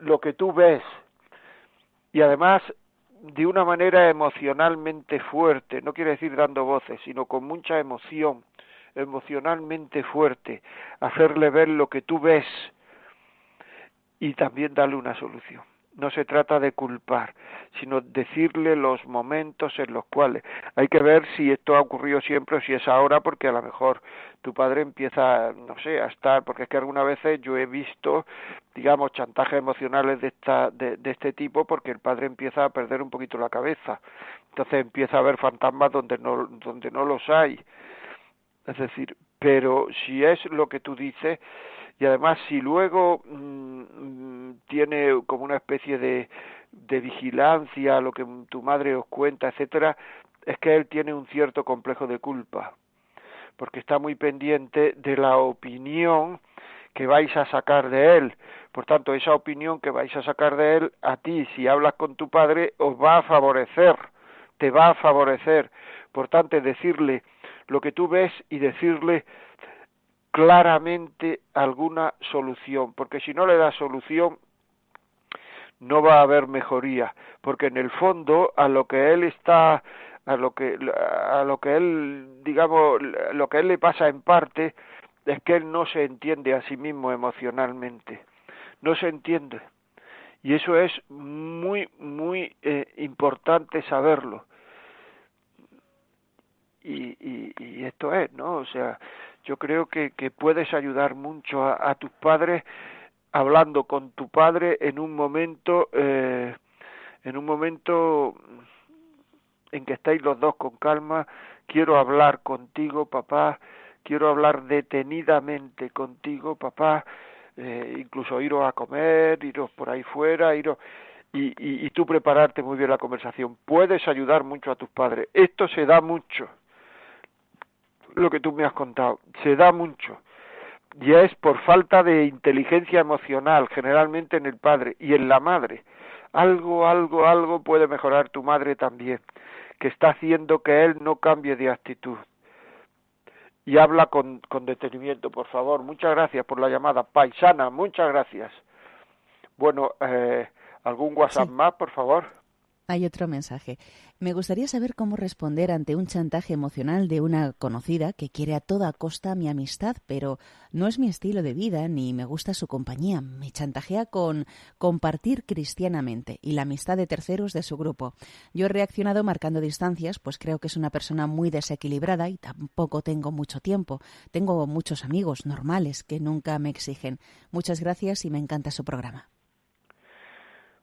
lo que tú ves. Y además, de una manera emocionalmente fuerte, no quiere decir dando voces, sino con mucha emoción, emocionalmente fuerte, hacerle ver lo que tú ves y también darle una solución. No se trata de culpar, sino decirle los momentos en los cuales. Hay que ver si esto ha ocurrido siempre o si es ahora, porque a lo mejor tu padre empieza, no sé, a estar, porque es que algunas veces yo he visto, digamos, chantajes emocionales de, de, de este tipo, porque el padre empieza a perder un poquito la cabeza, entonces empieza a haber fantasmas donde no, donde no los hay. Es decir, pero si es lo que tú dices, y además si luego mm, tiene como una especie de, de vigilancia lo que tu madre os cuenta, etcétera, es que él tiene un cierto complejo de culpa, porque está muy pendiente de la opinión que vais a sacar de él. Por tanto, esa opinión que vais a sacar de él, a ti, si hablas con tu padre, os va a favorecer, te va a favorecer. Por tanto, decirle lo que tú ves y decirle claramente alguna solución, porque si no le das solución no va a haber mejoría, porque en el fondo a lo que él está a lo que a lo que él digamos lo que él le pasa en parte es que él no se entiende a sí mismo emocionalmente, no se entiende. Y eso es muy, muy eh, importante saberlo. Y, y, y, esto es, ¿no? O sea, yo creo que, puedes ayudar mucho a, tus padres hablando con tu padre en un momento eh, en un momento en que estáis los dos con calma. Quiero hablar contigo papá. Quiero hablar detenidamente contigo papá. Eh, incluso iros a comer iros por ahí fuera iros y, y, y tú prepararte muy bien la conversación. Puedes ayudar mucho a tus padres. Esto se da mucho lo que tú me has contado. Se da mucho. Y es por falta de inteligencia emocional, generalmente en el padre y en la madre. Algo, algo, algo puede mejorar tu madre también, que está haciendo que él no cambie de actitud. Y habla con, con detenimiento, por favor. Muchas gracias por la llamada. Paisana, muchas gracias. Bueno, eh, ¿algún WhatsApp más, por favor? Hay otro mensaje. Me gustaría saber cómo responder ante un chantaje emocional de una conocida que quiere a toda costa mi amistad, pero no es mi estilo de vida ni me gusta su compañía. Me chantajea con compartir cristianamente y la amistad de terceros de su grupo. Yo he reaccionado marcando distancias, pues creo que es una persona muy desequilibrada y tampoco tengo mucho tiempo. Tengo muchos amigos normales que nunca me exigen. Muchas gracias y me encanta su programa.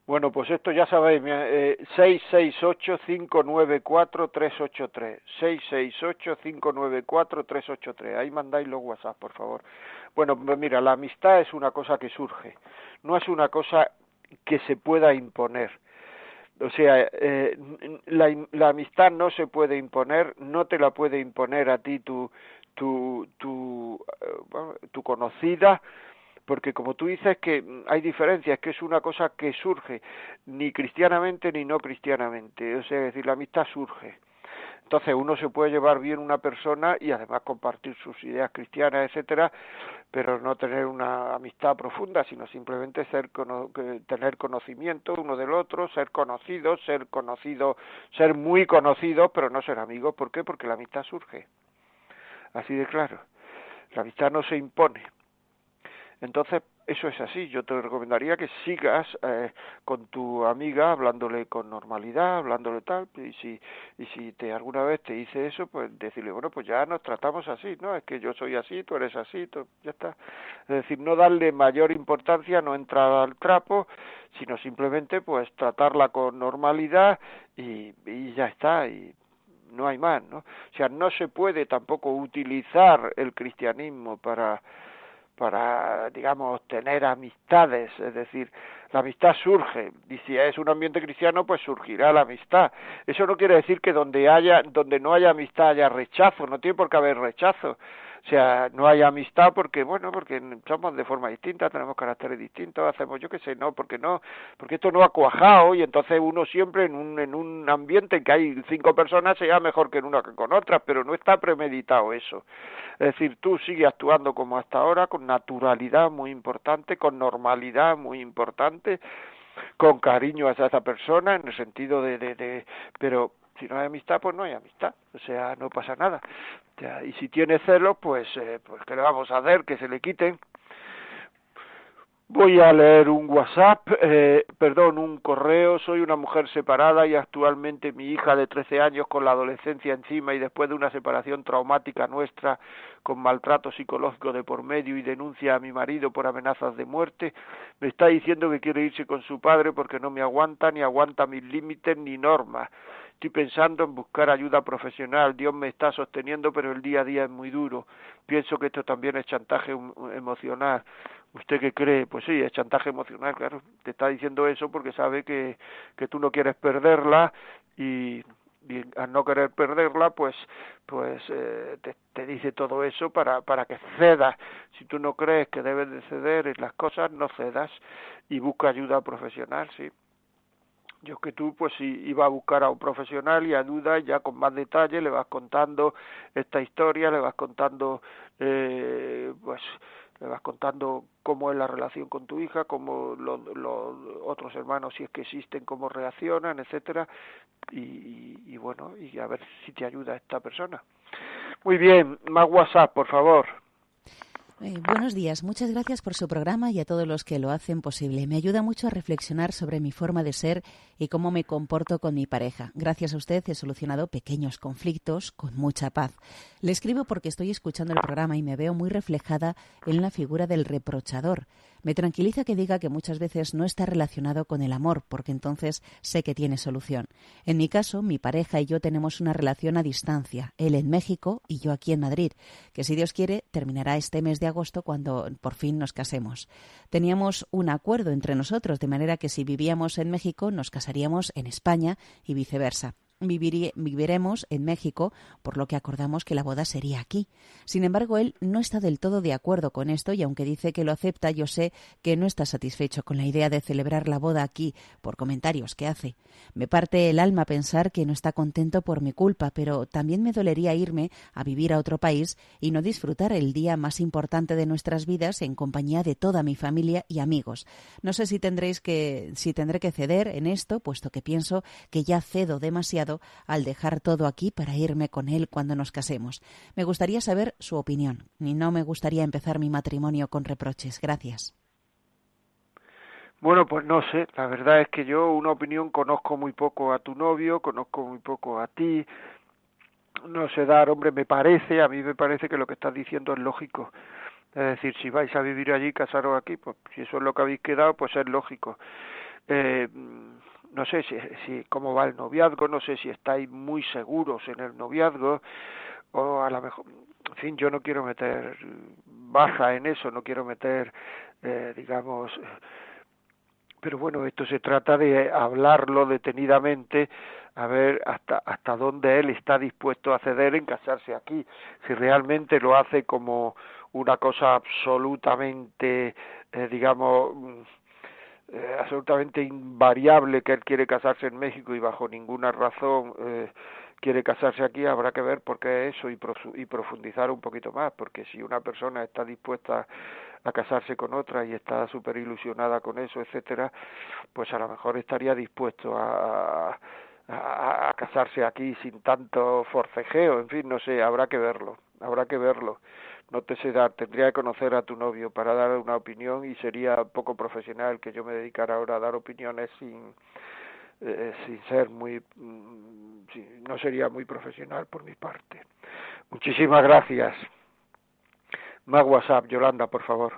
Bueno, pues esto ya sabéis, eh, 668-594-383. 668-594-383. Ahí mandáis los WhatsApp, por favor. Bueno, mira, la amistad es una cosa que surge, no es una cosa que se pueda imponer. O sea, eh, la, la amistad no se puede imponer, no te la puede imponer a ti tu, tu, tu, eh, tu conocida, porque como tú dices que hay diferencias, que es una cosa que surge ni cristianamente ni no cristianamente, o sea, es decir, la amistad surge. Entonces uno se puede llevar bien una persona y además compartir sus ideas cristianas, etcétera, pero no tener una amistad profunda, sino simplemente ser tener conocimiento uno del otro, ser conocidos, ser conocido, ser muy conocidos, pero no ser amigos. ¿Por qué? Porque la amistad surge. Así de claro. La amistad no se impone. Entonces, eso es así. Yo te recomendaría que sigas eh, con tu amiga hablándole con normalidad, hablándole tal, y si, y si te alguna vez te dice eso, pues decirle, bueno, pues ya nos tratamos así, ¿no? Es que yo soy así, tú eres así, ya está. Es decir, no darle mayor importancia, no entrar al trapo, sino simplemente pues tratarla con normalidad y, y ya está, y no hay más, ¿no? O sea, no se puede tampoco utilizar el cristianismo para para, digamos, tener amistades, es decir, la amistad surge, y si es un ambiente cristiano, pues surgirá la amistad. Eso no quiere decir que donde haya, donde no haya amistad haya rechazo, no tiene por qué haber rechazo. O sea, no hay amistad porque, bueno, porque somos de forma distinta, tenemos caracteres distintos, hacemos, yo qué sé, no, porque no, porque esto no ha cuajado y entonces uno siempre en un, en un ambiente en que hay cinco personas se mejor que en una que con otras, pero no está premeditado eso. Es decir, tú sigues actuando como hasta ahora, con naturalidad muy importante, con normalidad muy importante, con cariño hacia esa persona, en el sentido de, de, de pero si no hay amistad, pues no hay amistad, o sea, no pasa nada. y si tiene celos, pues, eh, pues ¿qué le vamos a hacer? Que se le quiten. Voy a leer un WhatsApp, eh, perdón, un correo. Soy una mujer separada y actualmente mi hija de 13 años con la adolescencia encima y después de una separación traumática nuestra con maltrato psicológico de por medio y denuncia a mi marido por amenazas de muerte, me está diciendo que quiere irse con su padre porque no me aguanta ni aguanta mis límites ni normas. Estoy pensando en buscar ayuda profesional. Dios me está sosteniendo, pero el día a día es muy duro. Pienso que esto también es chantaje emocional. ¿Usted qué cree? Pues sí, es chantaje emocional, claro. Te está diciendo eso porque sabe que, que tú no quieres perderla y, al no querer perderla, pues, pues eh, te, te, dice todo eso para, para que cedas. Si tú no crees que debes de ceder en las cosas, no cedas y busca ayuda profesional, sí. Yo que tú, pues si iba a buscar a un profesional y a duda, ya con más detalle le vas contando esta historia, le vas contando, eh, pues, le vas contando cómo es la relación con tu hija, cómo los, otros hermanos, si es que existen, cómo reaccionan, etcétera, y bueno, y a ver si te ayuda esta persona. Muy bien, más WhatsApp, por favor. Eh, buenos días, muchas gracias por su programa y a todos los que lo hacen posible. Me ayuda mucho a reflexionar sobre mi forma de ser y cómo me comporto con mi pareja. Gracias a usted he solucionado pequeños conflictos con mucha paz. Le escribo porque estoy escuchando el programa y me veo muy reflejada en la figura del reprochador. Me tranquiliza que diga que muchas veces no está relacionado con el amor, porque entonces sé que tiene solución. En mi caso, mi pareja y yo tenemos una relación a distancia, él en México y yo aquí en Madrid, que si Dios quiere terminará este mes de agosto cuando por fin nos casemos. Teníamos un acuerdo entre nosotros, de manera que si vivíamos en México nos casaríamos en España y viceversa viviremos en México, por lo que acordamos que la boda sería aquí. Sin embargo, él no está del todo de acuerdo con esto y aunque dice que lo acepta, yo sé que no está satisfecho con la idea de celebrar la boda aquí por comentarios que hace. Me parte el alma pensar que no está contento por mi culpa, pero también me dolería irme a vivir a otro país y no disfrutar el día más importante de nuestras vidas en compañía de toda mi familia y amigos. No sé si tendréis que si tendré que ceder en esto, puesto que pienso que ya cedo demasiado al dejar todo aquí para irme con él cuando nos casemos. Me gustaría saber su opinión y no me gustaría empezar mi matrimonio con reproches. Gracias. Bueno, pues no sé, la verdad es que yo una opinión conozco muy poco a tu novio, conozco muy poco a ti, no sé dar, hombre, me parece, a mí me parece que lo que estás diciendo es lógico. Es decir, si vais a vivir allí, casaros aquí, pues si eso es lo que habéis quedado, pues es lógico. Eh, no sé si, si cómo va el noviazgo, no sé si estáis muy seguros en el noviazgo o a lo mejor, en fin, yo no quiero meter baja en eso, no quiero meter, eh, digamos, pero bueno, esto se trata de hablarlo detenidamente, a ver hasta hasta dónde él está dispuesto a ceder en casarse aquí, si realmente lo hace como una cosa absolutamente, eh, digamos, eh, absolutamente invariable que él quiere casarse en México y bajo ninguna razón eh, quiere casarse aquí, habrá que ver por qué eso y, y profundizar un poquito más, porque si una persona está dispuesta a casarse con otra y está súper ilusionada con eso, etcétera, pues a lo mejor estaría dispuesto a, a, a, casarse aquí sin tanto forcejeo, en fin, no sé, habrá que verlo, habrá que verlo. No te sé dar, tendría que conocer a tu novio para dar una opinión y sería poco profesional que yo me dedicara ahora a dar opiniones sin eh, sin ser muy mm, no sería muy profesional por mi parte. Muchísimas gracias. Más WhatsApp, Yolanda, por favor.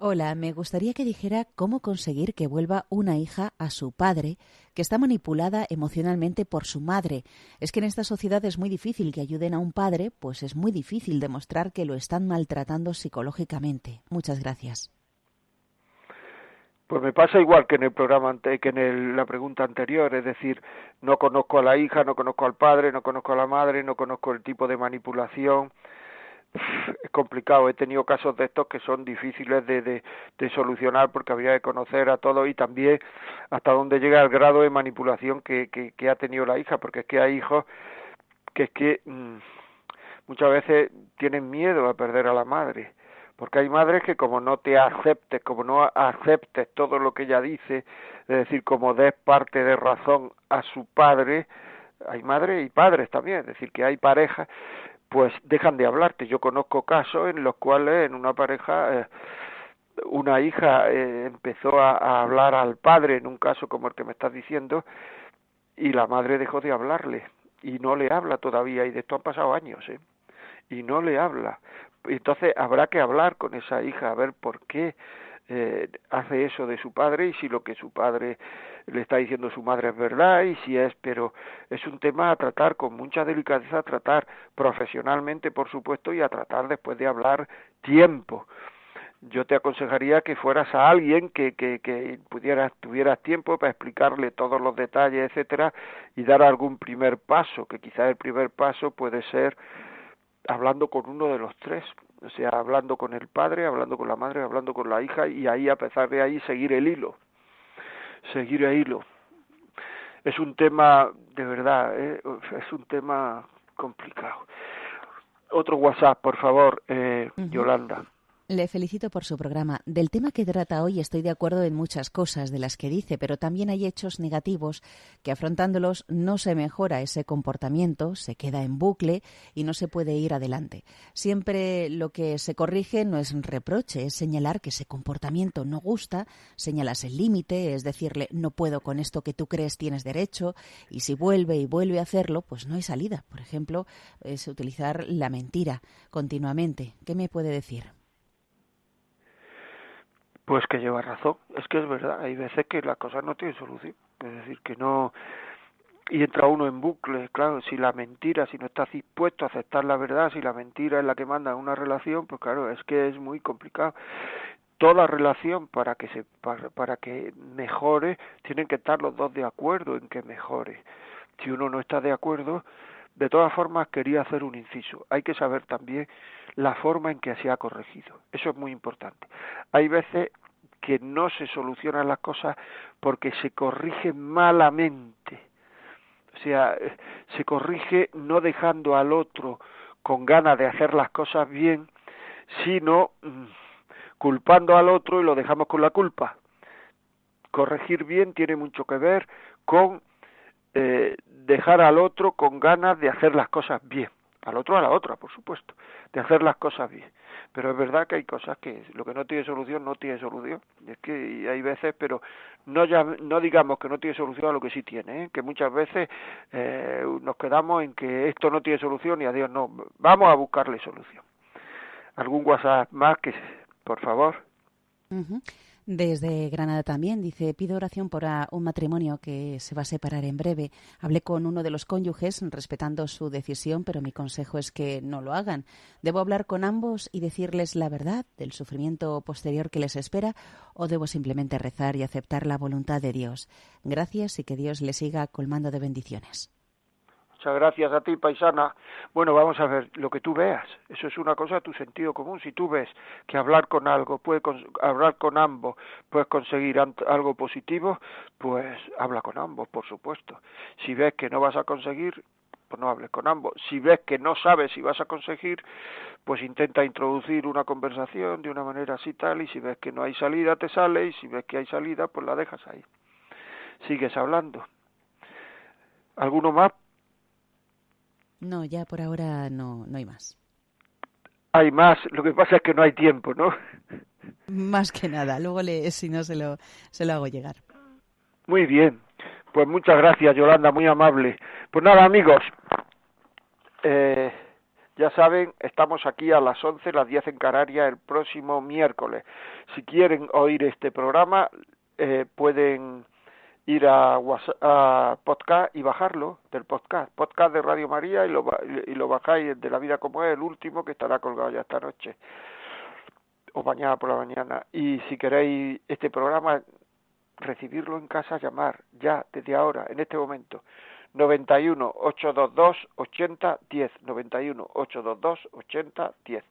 Hola, me gustaría que dijera cómo conseguir que vuelva una hija a su padre, que está manipulada emocionalmente por su madre. Es que en esta sociedad es muy difícil que ayuden a un padre, pues es muy difícil demostrar que lo están maltratando psicológicamente. Muchas gracias. Pues me pasa igual que en el programa que en la pregunta anterior, es decir, no conozco a la hija, no conozco al padre, no conozco a la madre, no conozco el tipo de manipulación, es complicado. He tenido casos de estos que son difíciles de, de, solucionar porque habría que conocer a todos y también hasta dónde llega el grado de manipulación que, que, ha tenido la hija, porque es que hay hijos que es que mmm, muchas veces tienen miedo a perder a la madre. Porque hay madres que como no te aceptes, como no aceptes todo lo que ella dice, es decir, como des parte de razón a su padre, hay madres y padres también, es decir, que hay parejas pues dejan de hablarte. Yo conozco casos en los cuales en una pareja eh, una hija eh, empezó a, a, hablar al padre, en un caso como el que me estás diciendo, y la madre dejó de hablarle y no le habla todavía y de esto han pasado años, ¿eh? Y no le habla. Entonces habrá que hablar con esa hija a ver por qué eh, hace eso de su padre y si lo que su padre le está diciendo su madre es verdad y si es, pero es un tema a tratar con mucha delicadeza, a tratar profesionalmente, por supuesto, y a tratar después de hablar tiempo. Yo te aconsejaría que fueras a alguien que, que, que pudieras, tuvieras tiempo para explicarle todos los detalles, etcétera, y dar algún primer paso, que quizás el primer paso puede ser hablando con uno de los tres, o sea, hablando con el padre, hablando con la madre, hablando con la hija, y ahí, a pesar de ahí, seguir el hilo seguir a hilo. Es un tema, de verdad, ¿eh? es un tema complicado. Otro WhatsApp, por favor, eh, Yolanda. Le felicito por su programa. Del tema que trata hoy estoy de acuerdo en muchas cosas de las que dice, pero también hay hechos negativos que afrontándolos no se mejora ese comportamiento, se queda en bucle y no se puede ir adelante. Siempre lo que se corrige no es reproche, es señalar que ese comportamiento no gusta, señalas el límite, es decirle no puedo con esto que tú crees tienes derecho y si vuelve y vuelve a hacerlo, pues no hay salida. Por ejemplo, es utilizar la mentira continuamente. ¿Qué me puede decir? Pues que lleva razón, es que es verdad, hay veces que la cosa no tiene solución, es decir, que no, y entra uno en bucle, claro, si la mentira, si no estás dispuesto a aceptar la verdad, si la mentira es la que manda una relación, pues claro, es que es muy complicado. Toda relación para que se para, para que mejore tienen que estar los dos de acuerdo en que mejore. Si uno no está de acuerdo, de todas formas quería hacer un inciso. Hay que saber también la forma en que se ha corregido. Eso es muy importante. Hay veces que no se solucionan las cosas porque se corrige malamente. O sea, se corrige no dejando al otro con ganas de hacer las cosas bien, sino mm, culpando al otro y lo dejamos con la culpa. Corregir bien tiene mucho que ver con eh, dejar al otro con ganas de hacer las cosas bien al otro a la otra, por supuesto, de hacer las cosas bien. Pero es verdad que hay cosas que lo que no tiene solución no tiene solución. Es que hay veces, pero no ya, no digamos que no tiene solución a lo que sí tiene, ¿eh? que muchas veces eh, nos quedamos en que esto no tiene solución y a Dios no. Vamos a buscarle solución. ¿Algún WhatsApp más que, por favor? Desde Granada también dice, pido oración por un matrimonio que se va a separar en breve. Hablé con uno de los cónyuges respetando su decisión, pero mi consejo es que no lo hagan. ¿Debo hablar con ambos y decirles la verdad del sufrimiento posterior que les espera o debo simplemente rezar y aceptar la voluntad de Dios? Gracias y que Dios les siga colmando de bendiciones. Muchas gracias a ti, paisana. Bueno, vamos a ver, lo que tú veas, eso es una cosa de tu sentido común. Si tú ves que hablar con algo, puede hablar con ambos, puedes conseguir algo positivo, pues habla con ambos, por supuesto. Si ves que no vas a conseguir, pues no hables con ambos. Si ves que no sabes si vas a conseguir, pues intenta introducir una conversación de una manera así tal, y si ves que no hay salida, te sale, y si ves que hay salida, pues la dejas ahí. Sigues hablando. ¿Alguno más? No, ya por ahora no, no hay más. hay más, lo que pasa es que no hay tiempo, ¿no? Más que nada, luego le, si no se lo, se lo hago llegar. Muy bien, pues muchas gracias Yolanda, muy amable. Pues nada amigos, eh, ya saben, estamos aquí a las 11, las 10 en Canarias el próximo miércoles. Si quieren oír este programa, eh, pueden ir a, podcast y bajarlo del podcast, podcast de Radio María y lo, y lo bajáis de la vida como es el último que estará colgado ya esta noche o mañana por la mañana. Y si queréis este programa, recibirlo en casa, llamar ya desde ahora, en este momento. 91 822 80 10 91 822 80 10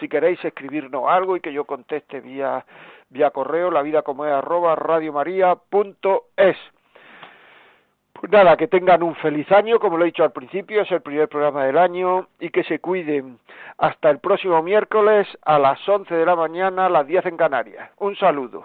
si queréis escribirnos algo y que yo conteste vía vía correo la vida como es arroba radiomaria.es pues nada, que tengan un feliz año, como lo he dicho al principio, es el primer programa del año y que se cuiden hasta el próximo miércoles a las 11 de la mañana, a las 10 en Canarias. Un saludo.